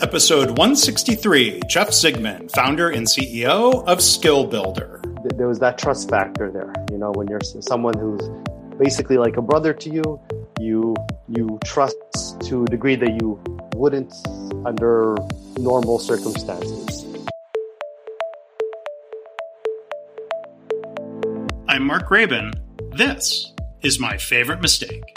Episode 163 Jeff Zigman, founder and CEO of Skill Builder. There was that trust factor there. You know, when you're someone who's basically like a brother to you, you you trust to a degree that you wouldn't under normal circumstances. I'm Mark Graban. This is my favorite mistake.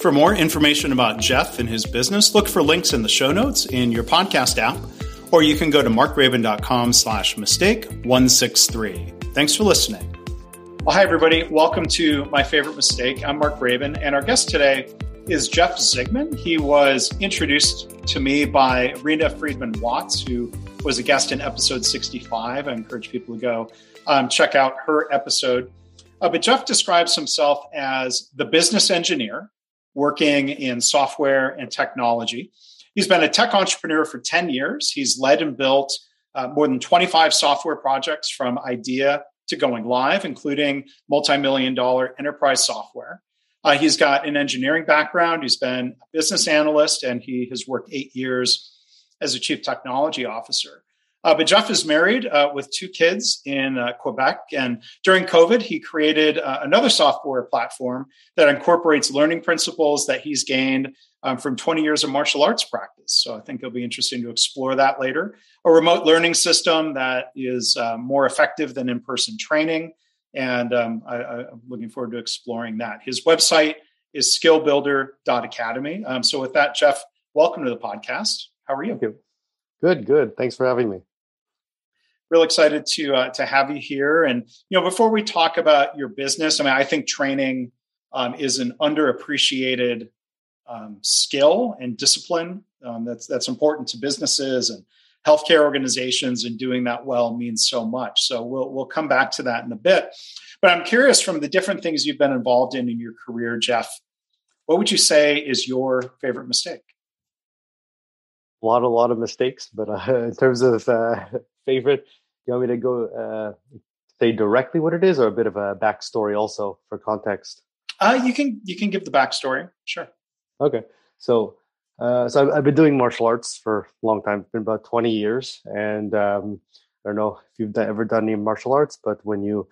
for more information about Jeff and his business, look for links in the show notes in your podcast app, or you can go to markgraban.com slash mistake 163. Thanks for listening. Well, hi, everybody. Welcome to My Favorite Mistake. I'm Mark Graban, and our guest today is Jeff Zigman. He was introduced to me by Rena Friedman Watts, who was a guest in episode 65. I encourage people to go um, check out her episode. Uh, but Jeff describes himself as the business engineer working in software and technology. He's been a tech entrepreneur for 10 years. He's led and built uh, more than 25 software projects from idea to going live, including multi million dollar enterprise software. Uh, he's got an engineering background. He's been a business analyst and he has worked eight years as a chief technology officer. Uh, but Jeff is married uh, with two kids in uh, Quebec. And during COVID, he created uh, another software platform that incorporates learning principles that he's gained um, from 20 years of martial arts practice. So I think it'll be interesting to explore that later. A remote learning system that is uh, more effective than in person training. And um, I, am looking forward to exploring that. His website is skillbuilder.academy. Um, so with that, Jeff, welcome to the podcast. How are you? you. Good, good. Thanks for having me real excited to uh, to have you here. And you know, before we talk about your business, I mean, I think training um, is an underappreciated um, skill and discipline um, that's that's important to businesses and healthcare organizations, and doing that well means so much. So we'll we'll come back to that in a bit. But I'm curious from the different things you've been involved in in your career, Jeff. What would you say is your favorite mistake? A lot, a lot of mistakes, but uh, in terms of uh, favorite, you want me to go uh, say directly what it is, or a bit of a backstory also for context? Uh, you can you can give the backstory. Sure. Okay, so uh, so I've, I've, been doing martial arts for a long time. It's been about twenty years, and um, I don't know if you've ever done any martial arts, but when you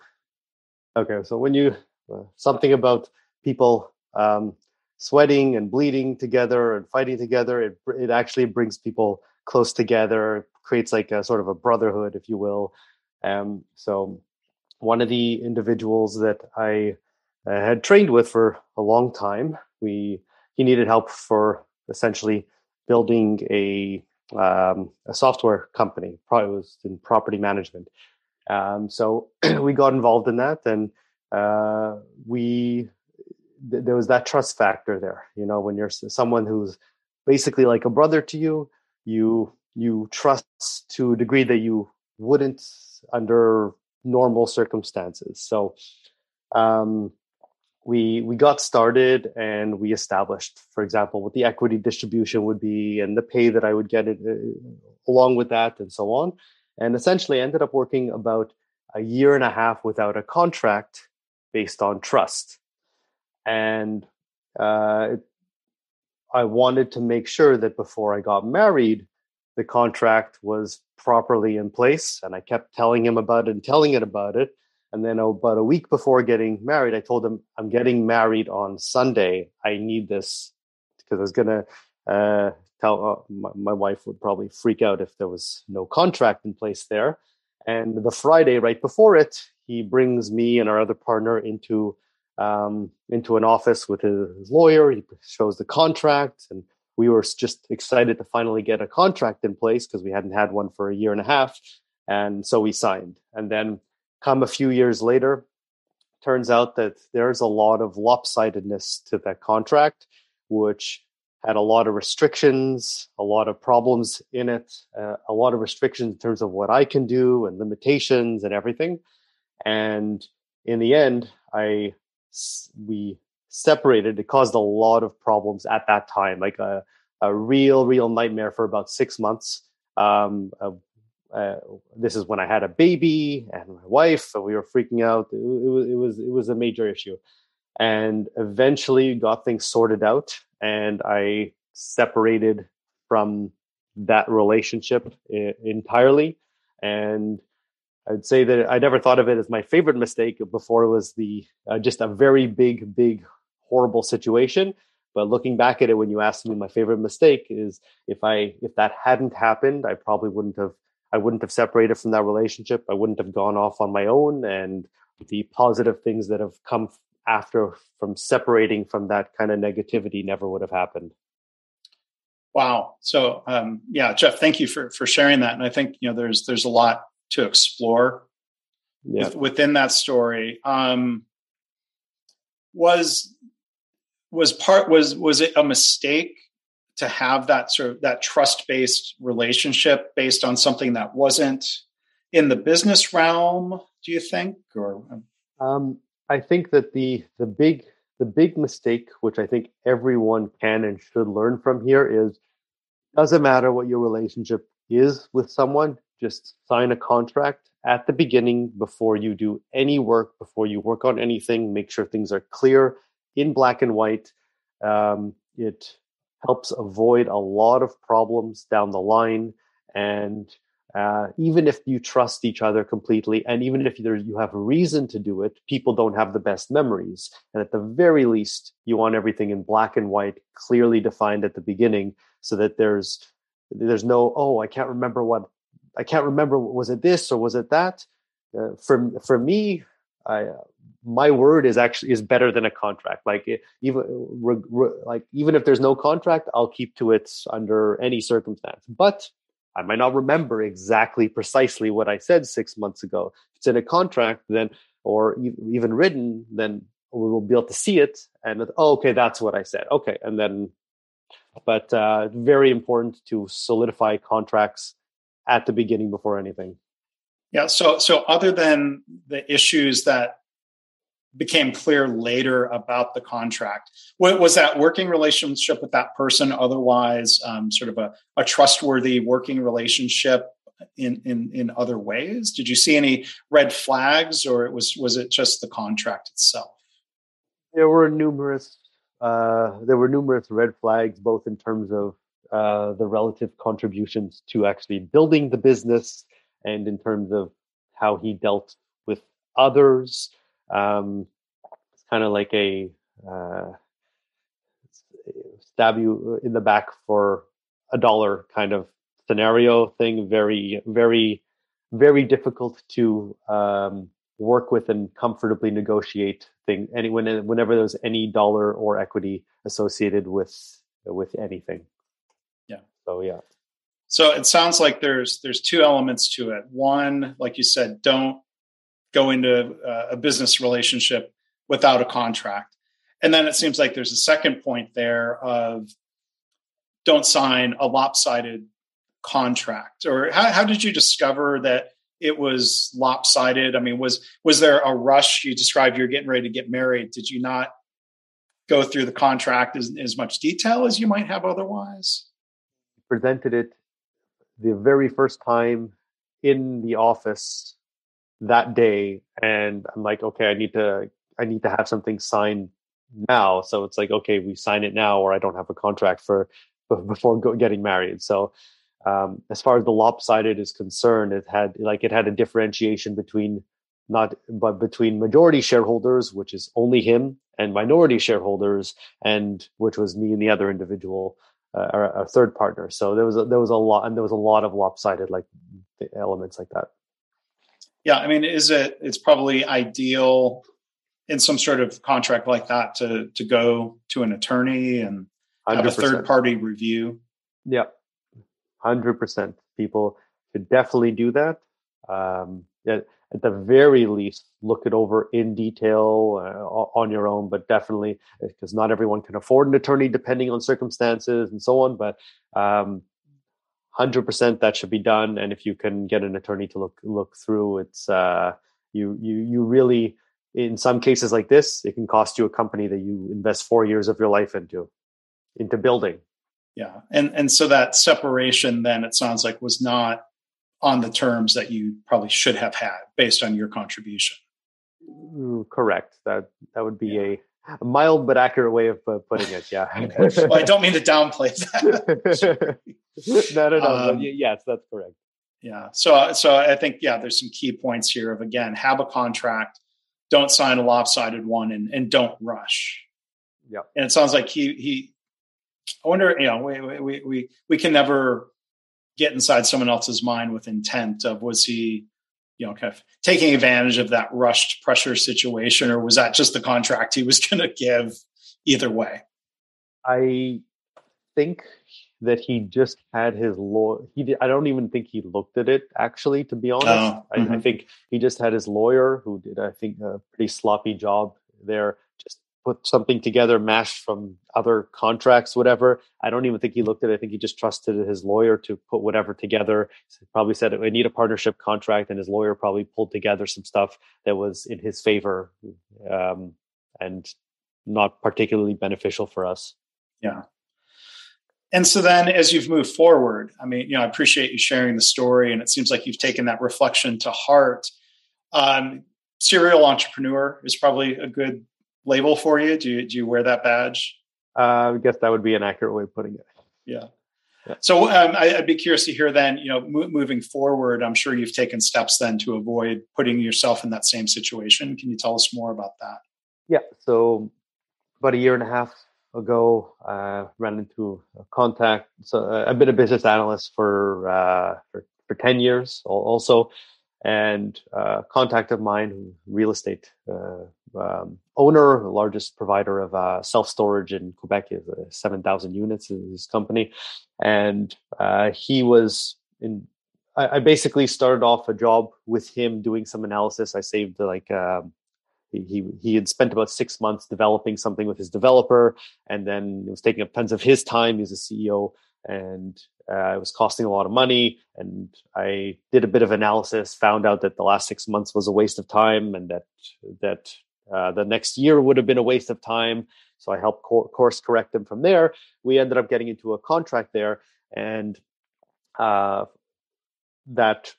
okay, so when you uh, something about people um, sweating and bleeding together and fighting together, it it actually brings people close together, creates like a sort of a brotherhood, if you will. Um, so one of the individuals that I uh, had trained with for a long time, we he needed help for essentially building a um, a software company. Probably was in property management. Um, so we got involved in that, and uh, we th- there was that trust factor there. You know, when you're someone who's basically like a brother to you, you you trust to a degree that you wouldn't under normal circumstances. So um, we we got started and we established, for example, what the equity distribution would be and the pay that I would get it, uh, along with that, and so on. And essentially, ended up working about a year and a half without a contract based on trust. And uh, I wanted to make sure that before I got married, the contract was properly in place. And I kept telling him about it and telling it about it. And then about a week before getting married, I told him, I'm getting married on Sunday. I need this because I was going to uh, tell uh, my, my, wife would probably freak out if there was no contract in place there. And the Friday right before it, he brings me and our other partner into um, into an office with his, his lawyer. He shows the contract and we were just excited to finally get a contract in place because we hadn't had one for a year and a half. And so we signed. And then come a few years later, turns out that there's a lot of lopsidedness to that contract, which had a lot of restrictions, a lot of problems in it, uh, a lot of restrictions in terms of what I can do and limitations and everything. and in the end, I we separated. It caused a lot of problems at that time, like a a real real nightmare for about six months. Um, uh, uh, this is when I had a baby and my wife, and we were freaking out. It, it was it was it was a major issue, and eventually got things sorted out, and I separated from that relationship I- entirely, and I'd say that I never thought of it as my favorite mistake before it was the uh, just a very big, big, horrible situation. But looking back at it, when you asked me my favorite mistake is if I if that hadn't happened, I probably wouldn't have I wouldn't have separated from that relationship. I wouldn't have gone off on my own, and the positive things that have come after from separating from that kind of negativity never would have happened. Wow. So um, yeah, Jeff, thank you for for sharing that. And I think you know there's there's a lot to explore yeah. with, within that story. Um, was was part was was it a mistake to have that sort of that trust based relationship based on something that wasn't in the business realm? Do you think or? Um, I think that the the big the big mistake, which I think everyone can and should learn from here, is doesn't matter what your relationship is with someone, just sign a contract at the beginning before you do any work, before you work on anything. Make sure things are clear in black and white. Um, it helps avoid a lot of problems down the line. And uh, even if you trust each other completely, and even if there, you have reason to do it, people don't have the best memories. And at the very least, you want everything in black and white, clearly defined at the beginning, so that there's there's no oh I can't remember what I can't remember was it this or was it that. Uh, for for me, I my word is actually is better than a contract. Like even re, re, like even if there's no contract, I'll keep to it under any circumstance. But I might not remember exactly precisely what I said six months ago. If it's in a contract, then or even written, then we will be able to see it and oh, okay, that's what I said. Okay, and then, but uh, very important to solidify contracts at the beginning before anything. Yeah. So so other than the issues that became clear later about the contract. Was that working relationship with that person otherwise um, sort of a, a, trustworthy working relationship in, in in other ways? Did you see any red flags, or it was was it just the contract itself? There were numerous uh, there were numerous red flags, both in terms of uh, the relative contributions to actually building the business and in terms of how he dealt with others um, it's kind of like a uh, stab you in the back for a dollar kind of scenario thing. Very, very, very difficult to um, work with and comfortably negotiate thing. Any when, whenever there's any dollar or equity associated with with anything. Yeah. So yeah. So it sounds like there's there's two elements to it. One, like you said, don't go into uh, a business relationship without a contract. And then it seems like there's a second point there of don't sign a lopsided contract. Or how, how did you discover that it was lopsided? I mean, was was there a rush? You described you're getting ready to get married. Did you not go through the contract as, as much detail as you might have otherwise? Presented it the very first time in the office that day and i'm like okay i need to i need to have something signed now. So it's like okay we sign it now or i don't have a contract for before getting married. So um, as far as the lopsided is concerned it had like it had a differentiation between not but between majority shareholders which is only him and minority shareholders and which was me and the other individual uh, or a third partner. So there was a, there was a lot and there was a lot of lopsided like elements like that yeah i mean is it it's probably ideal in some sort of contract like that to to go to an attorney and have 100%. a third party review? Yeah. 100% people should definitely do that. Um, at, at the very least look it over in detail uh, on your own but definitely because not everyone can afford an attorney depending on circumstances and so on but um, 100% that should be done and if you can get an attorney to look look through it's uh You you you really in some cases like this, it can cost you a company that you invest four years of your life into into building. Yeah, and and so that separation then it sounds like was not on the terms that you probably should have had based on your contribution. Correct. That that would be yeah. a a mild but accurate way of putting it. Yeah. well, I don't mean to downplay that. no, no, no. Um, yes, that's correct. Yeah. So, so I think yeah, there's some key points here of again, have a contract, don't sign a lopsided one, and and don't rush. Yeah. And it sounds like he he. I wonder. You know, we we we we can never get inside someone else's mind with intent of was he you know, kind of taking advantage of that rushed pressure situation, or was that just the contract he was going to give either way? I think that he just had his lawyer. He did, I don't even think he looked at it actually, to be honest. Oh, mm-hmm. I, I, mm-hmm. think he just had his lawyer who did, I think, a pretty sloppy job there, just put something together mashed from other contracts, whatever. I don't even think he looked at it. I think he just trusted his lawyer to put whatever together. He probably said, I need a partnership contract. And his lawyer probably pulled together some stuff that was in his favor um, and not particularly beneficial for us. Yeah. And so then as you've moved forward, I mean, you know, I appreciate you sharing the story and it seems like you've taken that reflection to heart. Um, serial entrepreneur is probably a good label for you? Do you, do you wear that badge? Uh, I guess that would be an accurate way of putting it. Yeah. So um, I, would be curious to hear then, you know, mo- moving forward, I'm sure you've taken steps then to avoid putting yourself in that same situation. Can you tell us more about that? Yeah. So about a year and a half ago, uh, ran into a contact. So uh, I've been a business analyst for, uh, for, for 10 years also and uh, contact of mine, real estate uh, um, owner, largest provider of self storage in Quebec, is seven thousand units in his company, and he was in. I, I, basically started off a job with him doing some analysis. I saved like. Um, he, he had spent about six months developing something with his developer, and then it was taking up tons of his time. He's a CEO, and uh, it was costing a lot of money. And I did a bit of analysis, found out that the last six months was a waste of time, and that that uh, the next year would have been a waste of time. So I helped co- course correct them from there. We ended up getting into a contract there, and uh, that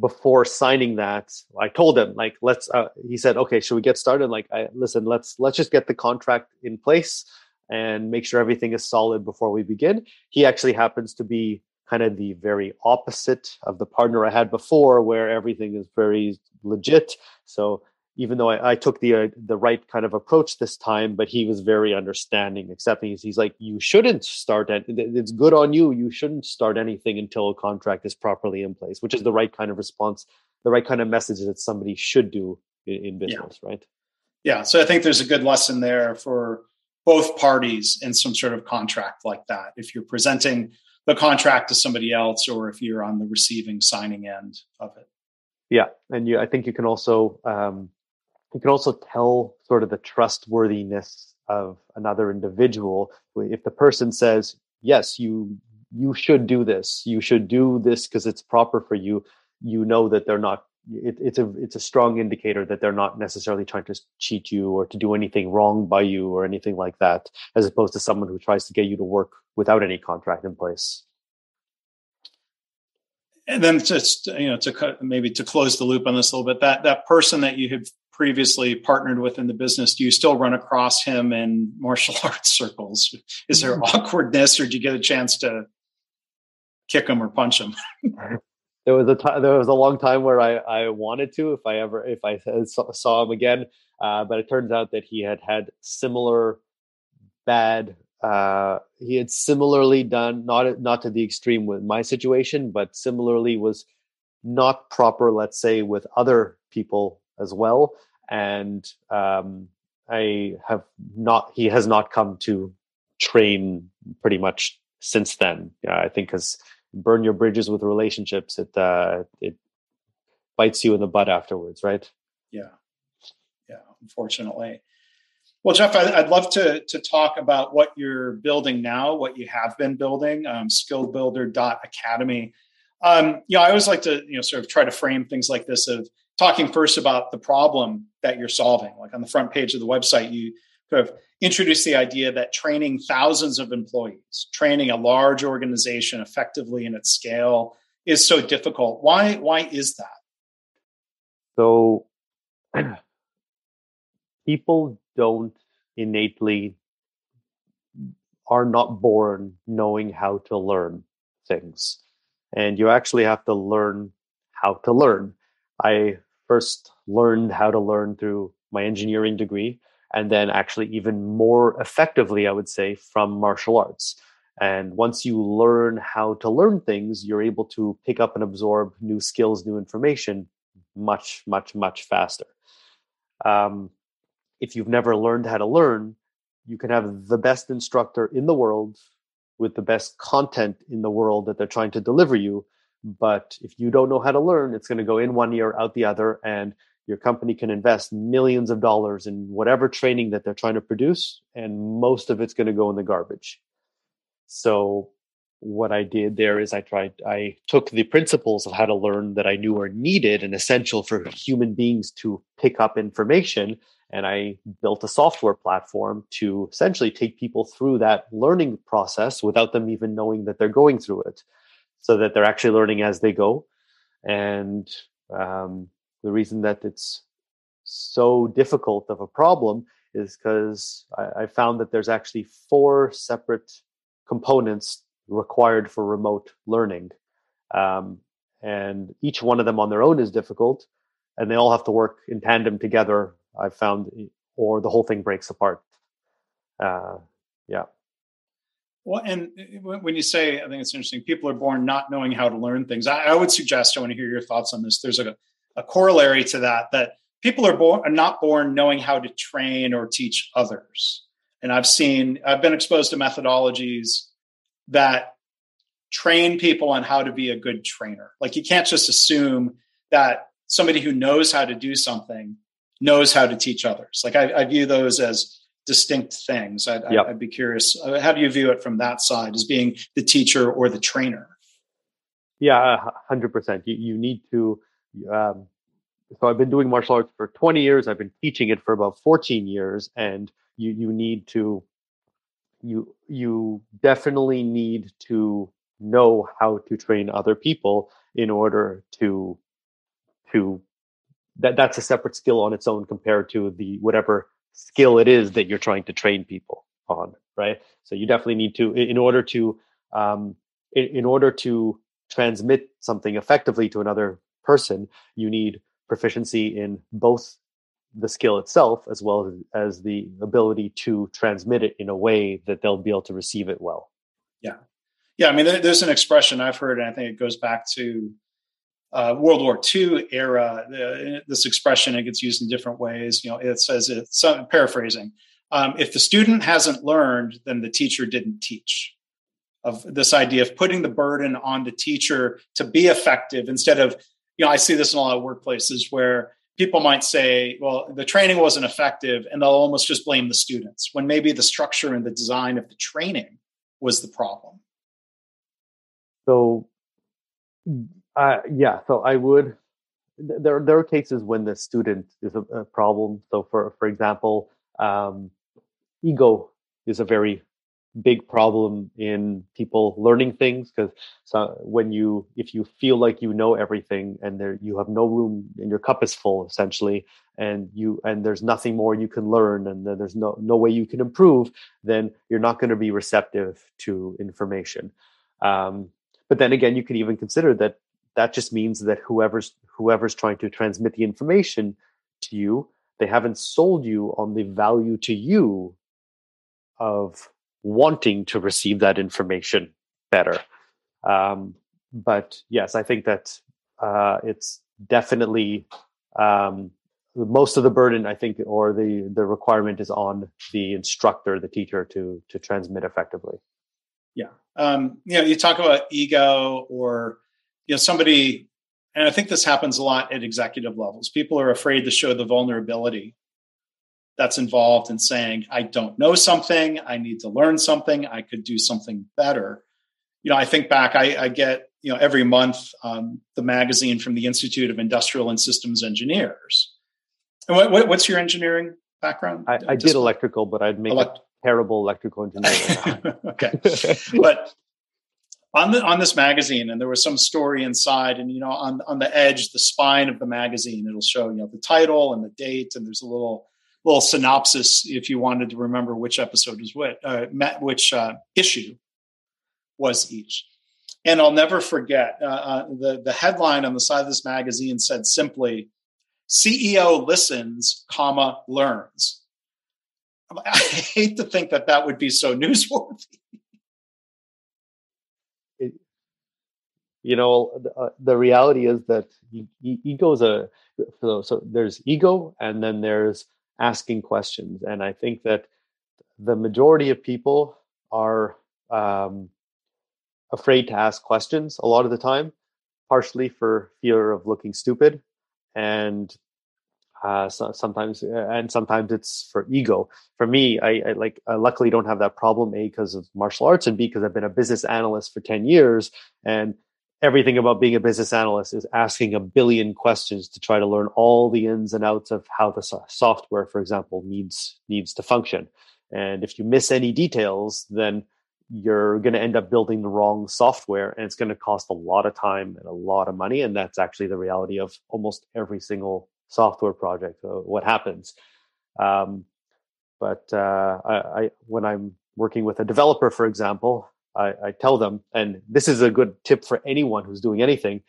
before signing that i told him like let's uh, he said okay should we get started like I, listen let's let's just get the contract in place and make sure everything is solid before we begin. He actually happens to be kind of the very opposite of the partner I had before, where everything is very legit. So even though I, I took the uh, the right kind of approach this time, but he was very understanding, accepting. He's, he's like, you shouldn't start. At, it's good on you. You shouldn't start anything until a contract is properly in place, which is the right kind of response, the right kind of message that somebody should do in, in business, yeah. right? Yeah. So I think there's a good lesson there for both parties in some sort of contract like that. If you're presenting the contract to somebody else, or if you're on the receiving signing end of it. Yeah, and you, I think you can also um, you can also tell sort of the trustworthiness of another individual if the person says, "Yes, you you should do this. You should do this because it's proper for you." You know that they're not it, it's a it's a strong indicator that they're not necessarily trying to cheat you or to do anything wrong by you or anything like that, as opposed to someone who tries to get you to work without any contract in place. And then just you know to maybe to close the loop on this a little bit, that that person that you had previously partnered with in the business, do you still run across him in martial arts circles? Is there mm-hmm. awkwardness, or do you get a chance to kick him or punch him? there was a time there was a long time where I, I wanted to if I ever if I saw him again, uh, but it turns out that he had had similar bad. Uh, he had similarly done not not to the extreme with my situation, but similarly was not proper. Let's say with other people as well, and um, I have not. He has not come to train pretty much since then. I think because burn your bridges with relationships, it uh, it bites you in the butt afterwards, right? Yeah, yeah. Unfortunately. Well, Jeff, I'd love to to talk about what you're building now, what you have been building, um, skillbuilder.academy. Um, you know, I always like to, you know, sort of try to frame things like this of talking first about the problem that you're solving. Like on the front page of the website, you kind of introduce the idea that training thousands of employees, training a large organization effectively and at scale is so difficult. Why, why is that? So people don't innately are not born knowing how to learn things. And you actually have to learn how to learn. I first learned how to learn through my engineering degree, and then actually even more effectively, I would say, from martial arts. And once you learn how to learn things, you're able to pick up and absorb new skills, new information much, much, much faster. Um, if you've never learned how to learn, you can have the best instructor in the world with the best content in the world that they're trying to deliver you. But if you don't know how to learn, it's going to go in one ear, out the other, and your company can invest millions of dollars in whatever training that they're trying to produce, and most of it's going to go in the garbage. So, what I did there is I tried, I took the principles of how to learn that I knew are needed and essential for human beings to pick up information and I built a software platform to essentially take people through that learning process without them even knowing that they're going through it, so that they're actually learning as they go. And um, the reason that it's so difficult of a problem is because I, I found that there's actually four separate components required for remote learning. Um, and each one of them on their own is difficult, and they all have to work in tandem together I've found, or the whole thing breaks apart. Uh, yeah. Well, and uh, when you say, I think it's interesting, people are born not knowing how to learn things. I, I would suggest, I want to hear your thoughts on this. There's a, a corollary to that, that people are born are not born knowing how to train or teach others. And I've seen, I've been exposed to methodologies that train people on how to be a good trainer. Like you can't just assume that somebody who knows how to do something knows how to teach others. Like I, I view those as distinct things. I'd, yep. I'd, be curious. Uh, how do you view it from that side as being the teacher or the trainer? Yeah, hundred percent. You, you need to. Um, so I've been doing martial arts for 20 years. I've been teaching it for about 14 years, and you you need to you you definitely need to know how to train other people in order to to that that's a separate skill on its own compared to the whatever skill it is that you're trying to train people on right? So you definitely need to in order to um, in, in order to transmit something effectively to another person you need proficiency in both the skill itself as well as, as the ability to transmit it in a way that they'll be able to receive it well. Yeah. Yeah i mean there's an expression i've heard and i think it goes back to uh, World War II era, this expression it gets used in different ways. You know, it says it's paraphrasing. Um, if the student hasn't learned, then the teacher didn't teach. Of this idea of putting the burden on the teacher to be effective instead of, you know, I see this in a lot of workplaces where people might say, well, the training wasn't effective, and they'll almost just blame the students when maybe the structure and the design of the training was the problem. So uh, yeah, so I would. There, there are cases when the student is a, a problem. So, for for example, um, ego is a very big problem in people learning things because so when you if you feel like you know everything and there you have no room and your cup is full essentially and you and there's nothing more you can learn and there's no no way you can improve then you're not going to be receptive to information um, but then again you could even consider that that just means that whoever's whoever's trying to transmit the information to you they haven't sold you on the value to you of wanting to receive that information better. Um, but yes i think that uh, it's definitely um, most of the burden i think or the the requirement is on the instructor the teacher to to transmit effectively. Yeah. Um, you know you talk about ego or you know somebody and i think this happens a lot at executive levels people are afraid to show the vulnerability that's involved in saying i don't know something i need to learn something i could do something better you know i think back i, I get you know every month um, the magazine from the Institute of Industrial and Systems Engineers. And what, what, what's your engineering background? I, I did electrical, but I'd make Elect- a terrible electrical engineer. okay, but on the on this magazine, and there was some story inside, and you know, on on the edge, the spine of the magazine, it'll show you know the title and the date, and there's a little little synopsis if you wanted to remember which episode was which, uh, which uh, issue was each. And I'll never forget uh, uh, the the headline on the side of this magazine said simply, "CEO listens, comma learns." I hate to think that that would be so newsworthy. You know uh, the reality is that ego is a so, so there's ego and then there's asking questions. And i think that the majority of people are um, afraid to ask questions a lot of the time partially for fear of looking stupid. And uh, so sometimes uh, and sometimes it's for ego. For me i, I like I luckily don't have that problem a because of martial arts and b because i've been a business analyst for 10 years and everything about being a business analyst is asking a billion questions to try to learn all the ins and outs of how the software for example needs needs to function. And if you miss any details then you're going to end up building the wrong software and it's going to cost a lot of time and a lot of money and that's actually the reality of almost every single software project uh, what happens um, but uh, I, I, when i'm working with a developer for example I, I tell them, and this is a good tip for anyone who's doing anything.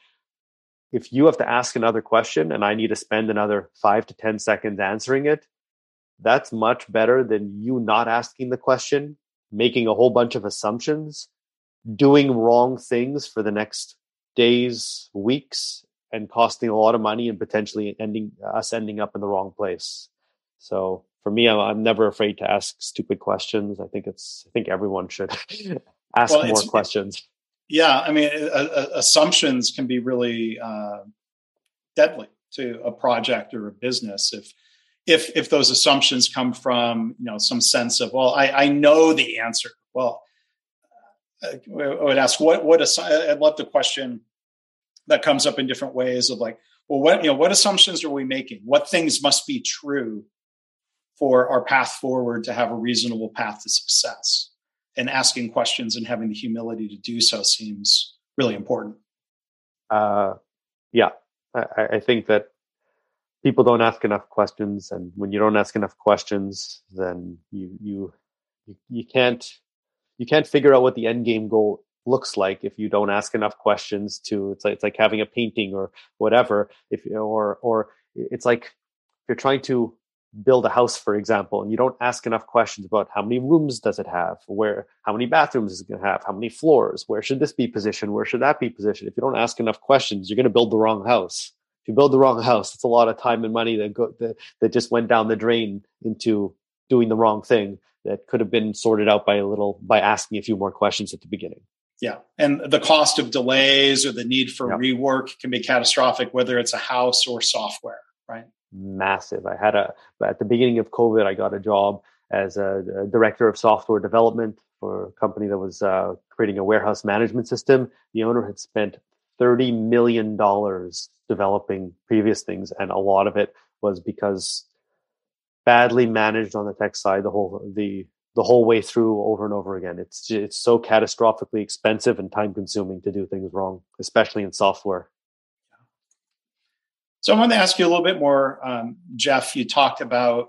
If you have to ask another question and I need to spend another five to 10 seconds answering it, that's much better than you not asking the question, making a whole bunch of assumptions, doing wrong things for the next days, weeks, and costing a lot of money and potentially ending us ending up in the wrong place. So for me, I'm, I'm never afraid to ask stupid questions. I think it's I think everyone should ask well, more questions. Yeah, I mean, assumptions can be really uh, deadly to a project or a business if if if those assumptions come from you know some sense of well, I, I know the answer. Well, uh, I would ask what what I'd love the question that comes up in different ways of like, well, what you know, what assumptions are we making? What things must be true for our path forward to have a reasonable path to success? and asking questions and having the humility to do so seems really important. Uh, yeah, I, I think that people don't ask enough questions, and when you don't ask enough questions, then you you you, can't you can't figure out what the end game goal looks like if you don't ask enough questions to it's like it's like having a painting or whatever if or or it's like if you're trying to build a house, for example, and you don't ask enough questions about how many rooms does it have, where, how many bathrooms is it going to have, how many floors, where should this be positioned, where should that be positioned. If you don't ask enough questions, you're going to build the wrong house. If you build the wrong house, it's a lot of time and money that go that, that just went down the drain into doing the wrong thing that could have been sorted out by a little by asking a few more questions at the beginning. Yeah. And the cost of delays or the need for yep. rework can be catastrophic, whether it's a house or software, right? massive. I had a at the beginning of COVID, I got a job as a, a director of software development for a company that was uh, creating a warehouse management system. The owner had spent thirty million dollars developing previous things, and a lot of it was because badly managed on the tech side the whole the the whole way through over and over again. It's it's so catastrophically expensive and time consuming to do things wrong, especially in software. So I want to ask you a little bit more, um, Jeff. You talked about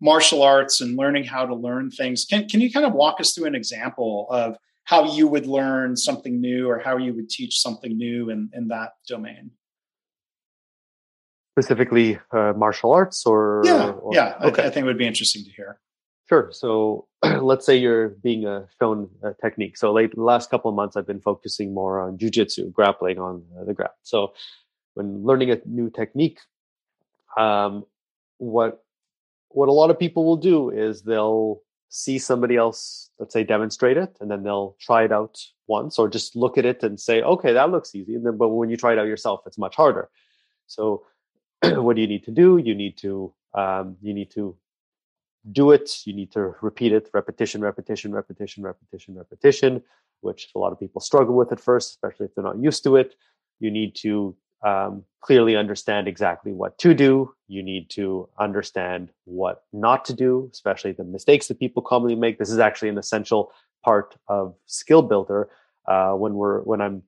martial arts and learning how to learn things. Can can you kind of walk us through an example of how you would learn something new or how you would teach something new in, in that domain? Specifically, uh, martial arts, or yeah, or, yeah. Okay. I, I think it would be interesting to hear. Sure. So let's say you're being uh, shown a technique. So late last couple of months, I've been focusing more on jujitsu, grappling on uh, the ground. So when learning a new technique, um, what what a lot of people will do is they'll see somebody else, let's say, demonstrate it, and then they'll try it out once, or just look at it and say, "Okay, that looks easy." And then, but when you try it out yourself, it's much harder. So, what do you need to do? You need to um, you need to do it. You need to repeat it, repetition, repetition, repetition, repetition, repetition. which a lot of people struggle with at first, especially if they're not used to it. You need to um, clearly understand exactly what to do. You need to understand what not to do, especially the mistakes that people commonly make. This is actually an essential part of skill builder. Uh, when we're when I'm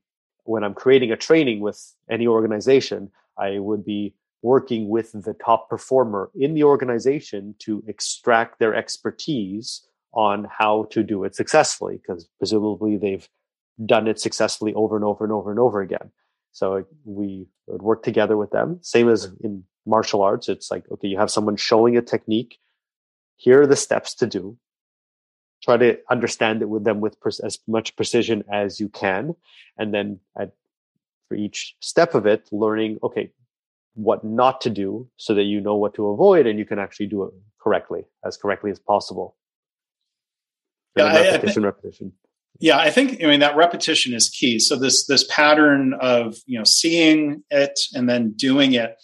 when I'm creating a training with any organization, I would be working with the top performer in the organization to extract their expertise on how to do it successfully, because presumably they've done it successfully over and over and over and over again. So we would work together with them. Same as in martial arts, it's like, okay, you have someone showing a technique. Here are the steps to do. Try to understand it with them with as much precision as you can. And then at, for each step of it, learning, okay, what not to do so that you know what to avoid and you can actually do it correctly, as correctly as possible. Yeah, repetition, I, I repetition. Yeah, I think I mean that repetition is key. So this this pattern of you know seeing it and then doing it.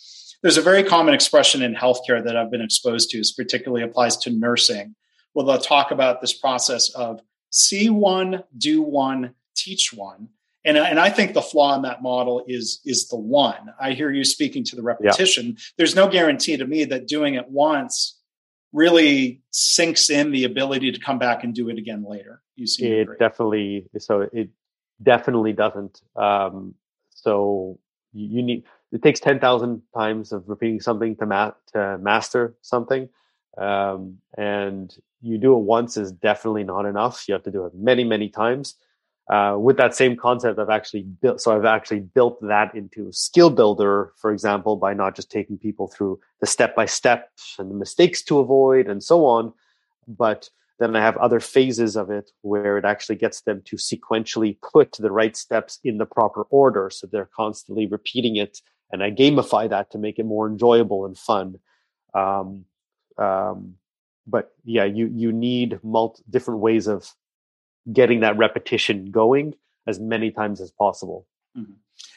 There's a very common expression in healthcare that I've been exposed to, is particularly applies to nursing. Well, they'll talk about this process of see one, do one, teach one. And, and I think the flaw in that model is is the one. I hear you speaking to the repetition. Yeah. There's no guarantee to me that doing it once really sinks in the ability to come back and do it again later. You see, it definitely so it definitely doesn't. Um, so you need it takes ten thousand times of repeating something to, ma- to master something, um, and you do it once is definitely not enough. You have to do it many many times. Uh, with that same concept, I've actually built, so I've actually built that into skill builder, for example, by not just taking people through the step by steps and the mistakes to avoid and so on, but then I have other phases of it where it actually gets them to sequentially put the right steps in the proper order. So they're constantly repeating it. And I gamify that to make it more enjoyable and fun. Um, um, but yeah, you, you need multi, different ways of getting that repetition going as many times as possible. Mm-hmm.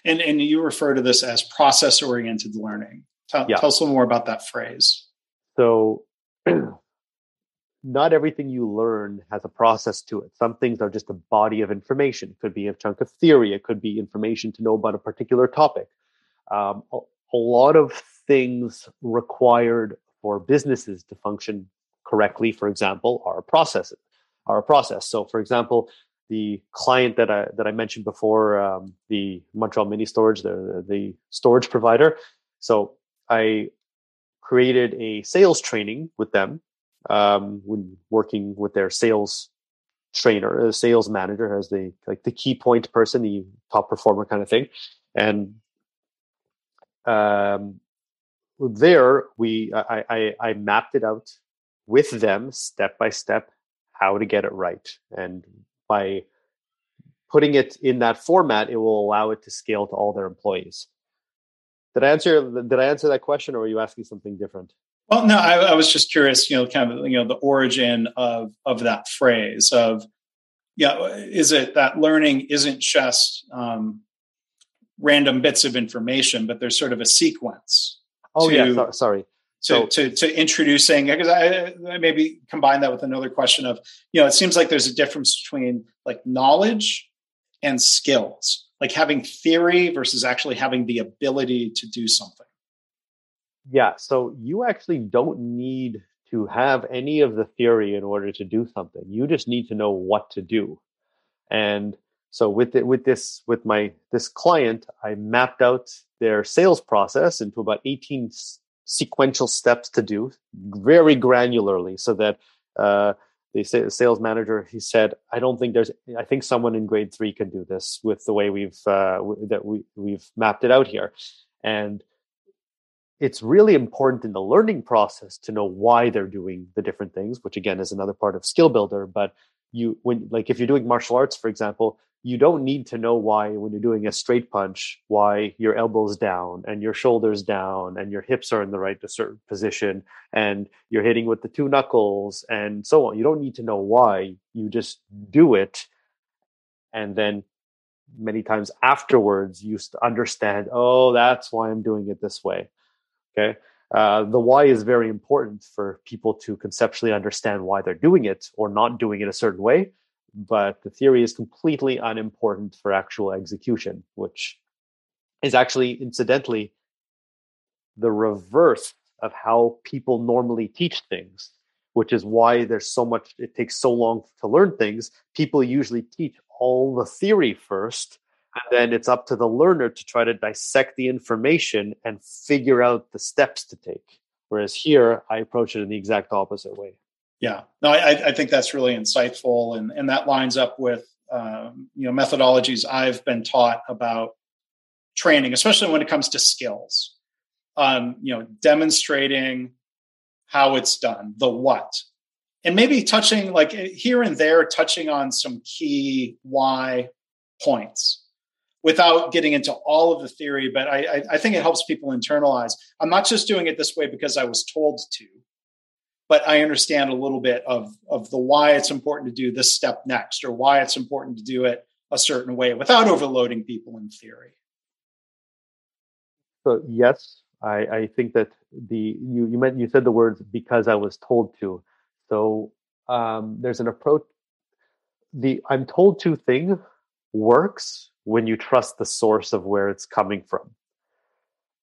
And, and you refer to this as process oriented learning. Tell, yeah. tell us a little more about that phrase. So not everything you learn has a process to it. Some things are just a body of information. It could be a chunk of theory. It could be information to know about a particular topic. Um, a, a lot of things required for businesses to function correctly, for example, are processes, a process. So, for example, the client that I that I mentioned before, um, the Montreal Mini Storage, the the storage provider. So I created a sales training with them um, when working with their sales trainer, a sales manager, as the like the key point person, the top performer kind of thing, and um, there we I, I I mapped it out with them step by step how to get it right, and by putting it in that format, it will allow it to scale to all their employees. Did I answer? Did I answer that question, or were you asking something different? Well, no, I, I, was just curious, you know, kind of, you know, the origin of of that phrase of, yeah, is it that learning isn't just um, random bits of information, but there's sort of a sequence. Oh to, yeah, so, sorry. To, so, to to introducing because I, I maybe combine that with another question of you know it seems like there's a difference between like knowledge and skills like having theory versus actually having the ability to do something yeah, so you actually don't need to have any of the theory in order to do something. You just need to know what to do. And so with it, with this with my this client, I mapped out their sales process into about 18 s- sequential steps to do very granularly so that uh, the sales manager he said i don't think there's i think someone in grade three can do this with the way we've uh, w- that we we've mapped it out here. And it's really important in the learning process to know why they're doing the different things which again is another part of skill builder but you when like if you're doing martial arts for example you don't need to know why when you're doing a straight punch why your elbows down and your shoulders down and your hips are in the right certain position and you're hitting with the two knuckles and so on you don't need to know why you just do it and then many times afterwards you understand oh that's why i'm doing it this way Okay. Uh, the why is very important for people to conceptually understand why they're doing it or not doing it a certain way. But the theory is completely unimportant for actual execution, which is actually incidentally the reverse of how people normally teach things, which is why there's so much, it takes so long to learn things. People usually teach all the theory first, and then it's up to the learner to try to dissect the information and figure out the steps to take. Whereas here, I approach it in the exact opposite way. Yeah, no, I, I think that's really insightful, and and that lines up with um, you know methodologies I've been taught about training, especially when it comes to skills. Um, you know, demonstrating how it's done, the what, and maybe touching like here and there, touching on some key why points without getting into all of the theory. But I, I think it helps people internalize. I'm not just doing it this way because I was told to but I understand a little bit of of the why it's important to do this step next or why it's important to do it a certain way without overloading people in theory. So yes, I, I think that the you you meant you said the words because I was told to. So um, there's an approach. The I'm told to thing works when you trust the source of where it's coming from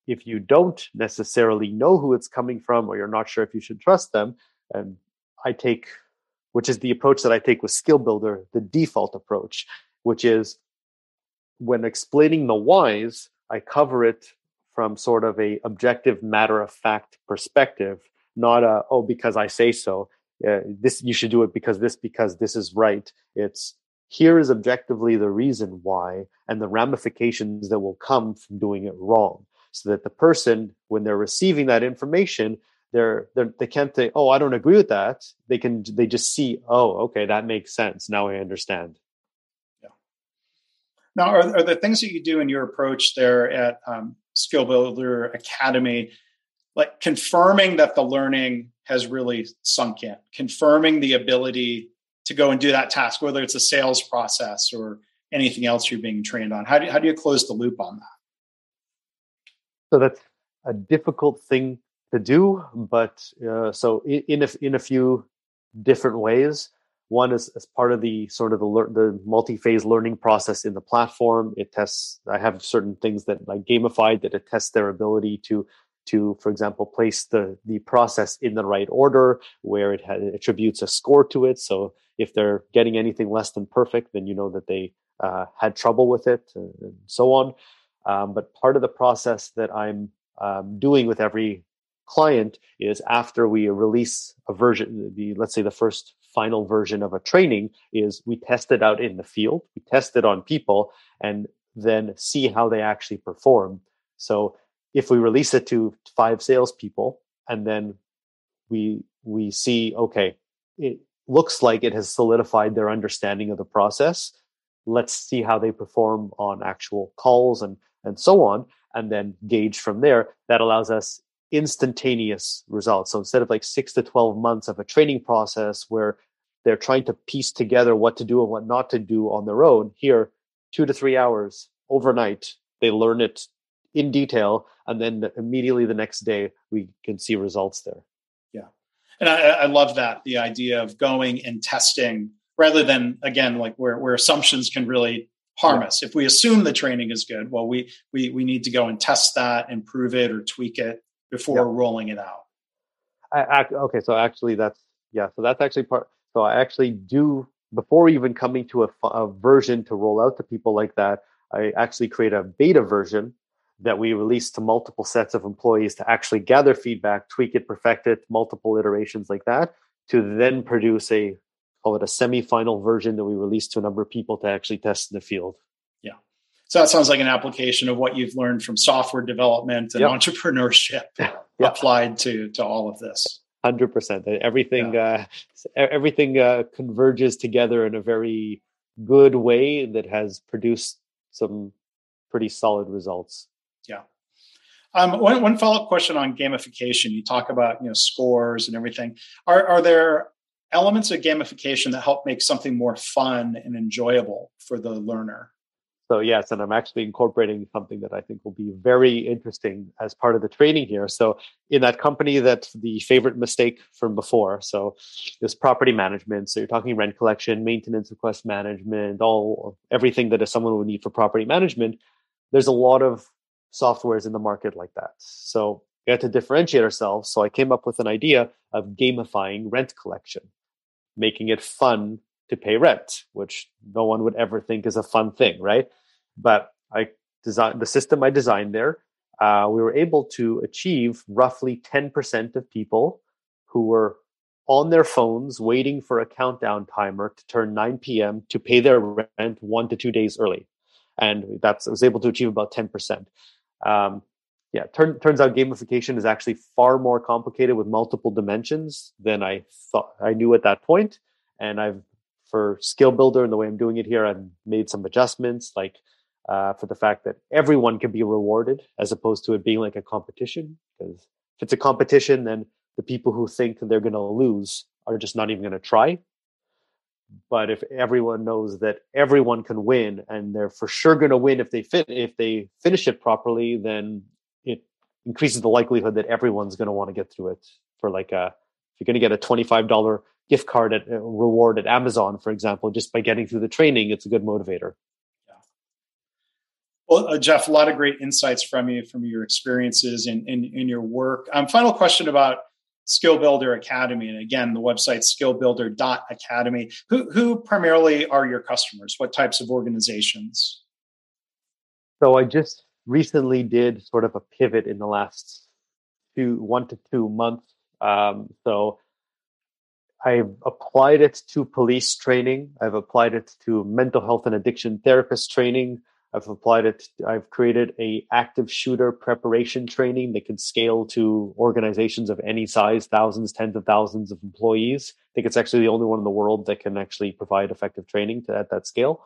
if you don't necessarily know who it's coming from or you're not sure if you should trust them and i take which is the approach that i take with skill builder the default approach which is when explaining the whys i cover it from sort of a objective matter of fact perspective not a oh because i say so uh, this you should do it because this because this is right. It's here is objectively the reason why and the ramifications that will come from doing it wrong so that the person when they're receiving that information they're, they're they can't say oh i don't agree with that. They can they just see oh okay that makes sense. Now i understand. Yeah. Now are, are the things that you do in your approach there at um, skill builder academy like confirming that the learning has really sunk in confirming the ability to go and do that task whether it's a sales process or anything else you're being trained on? How do, how do you close the loop on that so that's a difficult thing to do, but uh, so in, in a, in a few different ways. One is as part of the sort of the lear- the multi-phase learning process in the platform. It tests. I have certain things that like gamified that it tests their ability to to, for example, place the the process in the right order, where it, it attributes a score to it. So if they're getting anything less than perfect, then you know that they uh, had trouble with it, and, and so on. Um, but part of the process that I'm um, doing with every client is after we release a version, the let's say the first final version of a training is we test it out in the field, we test it on people, and then see how they actually perform. So if we release it to five salespeople and then we we see okay, it looks like it has solidified their understanding of the process. Let's see how they perform on actual calls and and so on, and then gauge from there. That allows us instantaneous results. So instead of like six to 12 months of a training process where they're trying to piece together what to do and what not to do on their own, here, two to three hours overnight, they learn it in detail. And then immediately the next day, we can see results there. Yeah. And I, I love that the idea of going and testing rather than, again, like where, where assumptions can really harm us. If we assume the training is good, well, we we we need to go and test that, improve it, or tweak it before rolling it out. I, I, okay, so actually, that's yeah. So that's actually part. So I actually do before even coming to a, a version to roll out to people like that. I actually create a beta version that we release to multiple sets of employees to actually gather feedback, tweak it, perfect it, multiple iterations like that, to then produce a call it a semi-final version that we released to a number of people to actually test in the field. Yeah. So that sounds like an application of what you've learned from software development and yep. entrepreneurship yep. applied to to all of this. Hundred percent. Everything yeah. uh, everything uh, converges together in a very good way that has produced some pretty solid results. Yeah. Um, one, one follow up question on gamification. You talk about you know scores and everything. Are are there elements of gamification that help make something more fun and enjoyable for the learner? so yes, and I'm actually incorporating something that I think will be very interesting as part of the training here. So in that company that the favorite mistake from before, so this property management. So you're talking rent collection, maintenance request management, all everything that someone would need for property management. There's a lot of softwares in the market like that. So we had to differentiate ourselves. So I came up with an idea of gamifying rent collection, making it fun to pay rent, which no one would ever think is a fun thing, right? But I designed the system I designed there. Uh, we were able to achieve roughly 10% of people who were on their phones waiting for a countdown timer to turn 9 p.m. to pay their rent one to two days early. And that's I was able to achieve about 10%. Um, yeah, turn, turns out gamification is actually far more complicated with multiple dimensions than I thought I knew at that point. And I've for skill builder and the way I'm doing it here, I've made some adjustments, like uh, for the fact that everyone can be rewarded as opposed to it being like a competition. Because if it's a competition, then the people who think they're going to lose are just not even going to try. But if everyone knows that everyone can win and they're for sure going to win if they fit, if they finish it properly, then increases the likelihood that everyone's going to want to get through it for like a, if you're going to get a $25 gift card at uh, reward at Amazon, for example, just by getting through the training, it's a good motivator. Yeah. Well, uh, Jeff, a lot of great insights from you, from your experiences in, in, in your work. Um, final question about Skill Builder Academy. And again, the website skillbuilder.academy. Who, who primarily are your customers? What types of organizations? So I just recently did sort of a pivot in the last two, one to two months. Um, so I've applied it to police training. I've applied it to mental health and addiction therapist training. I've applied it. I've created a active shooter preparation training that can scale to organizations of any size, thousands, tens of thousands of employees. I think it's actually the only one in the world that can actually provide effective training to, at that scale.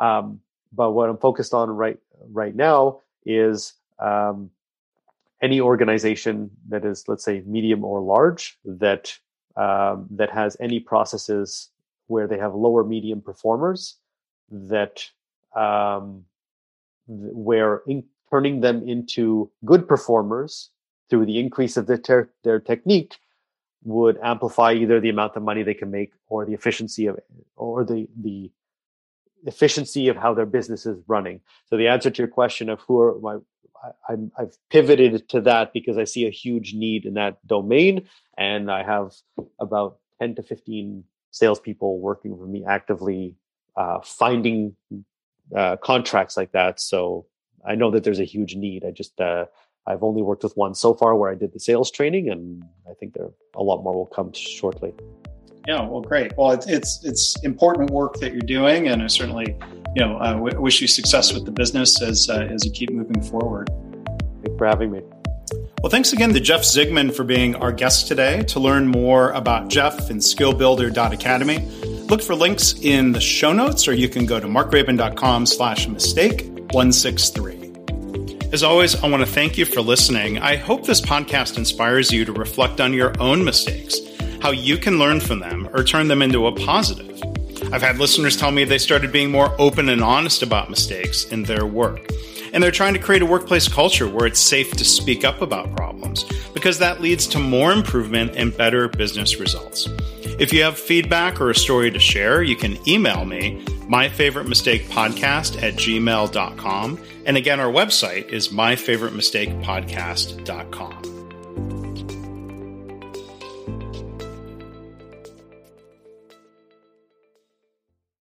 Um, but what I'm focused on right right now is um, any organization that is, let's say, medium or large that um, that has any processes where they have lower medium performers that um, where in, turning them into good performers through the increase of their, ter- their technique would amplify either the amount of money they can make or the efficiency of or the the efficiency of how their business is running. So the answer to your question of who are my I, have pivoted to that because I see a huge need in that domain, and I have about ten to fifteen salespeople working for me actively uh, finding uh, contracts like that. So I know that there's a huge need. I just uh, I've only worked with one so far where I did the sales training, and I think there a lot more will come shortly. Yeah, well, great. Well, it's it's, it's important work that you're doing, and I certainly you know, uh, w- wish you success with the business as uh, as you keep moving forward. Thanks for having me. Well, thanks again to Jeff Zigman for being our guest today. To learn more about Jeff and skillbuilder.academy, look for links in the show notes, or you can go to markgraban.com slash mistake 163. As always, I want to thank you for listening. I hope this podcast inspires you to reflect on your own mistakes, how you can learn from them or turn them into a positive. I've had listeners tell me they started being more open and honest about mistakes in their work. And they're trying to create a workplace culture where it's safe to speak up about problems because that leads to more improvement and better business results. If you have feedback or a story to share, you can email me, myfavoritemistakepodcast at gmail.com. And again, our website is myfavoritemistakepodcast.com.